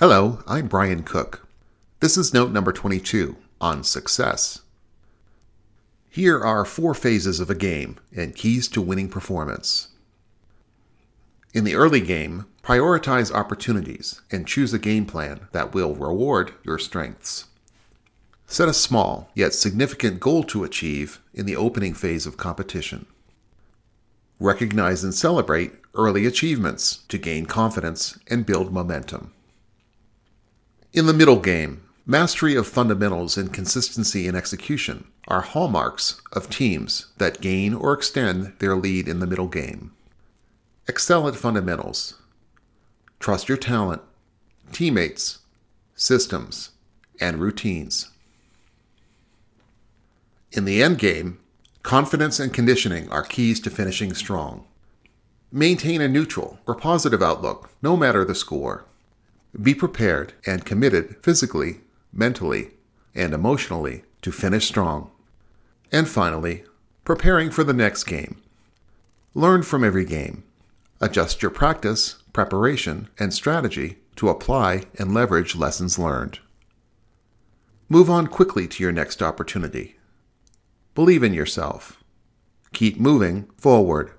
Hello, I'm Brian Cooke. This is note number 22 on success. Here are four phases of a game and keys to winning performance. In the early game, prioritize opportunities and choose a game plan that will reward your strengths. Set a small yet significant goal to achieve in the opening phase of competition. Recognize and celebrate early achievements to gain confidence and build momentum. In the middle game, mastery of fundamentals and consistency in execution are hallmarks of teams that gain or extend their lead in the middle game. Excel at fundamentals. Trust your talent, teammates, systems, and routines. In the end game, confidence and conditioning are keys to finishing strong. Maintain a neutral or positive outlook, no matter the score. Be prepared and committed physically, mentally, and emotionally to finish strong. And finally, preparing for the next game. Learn from every game. Adjust your practice, preparation, and strategy to apply and leverage lessons learned. Move on quickly to your next opportunity. Believe in yourself. Keep moving forward.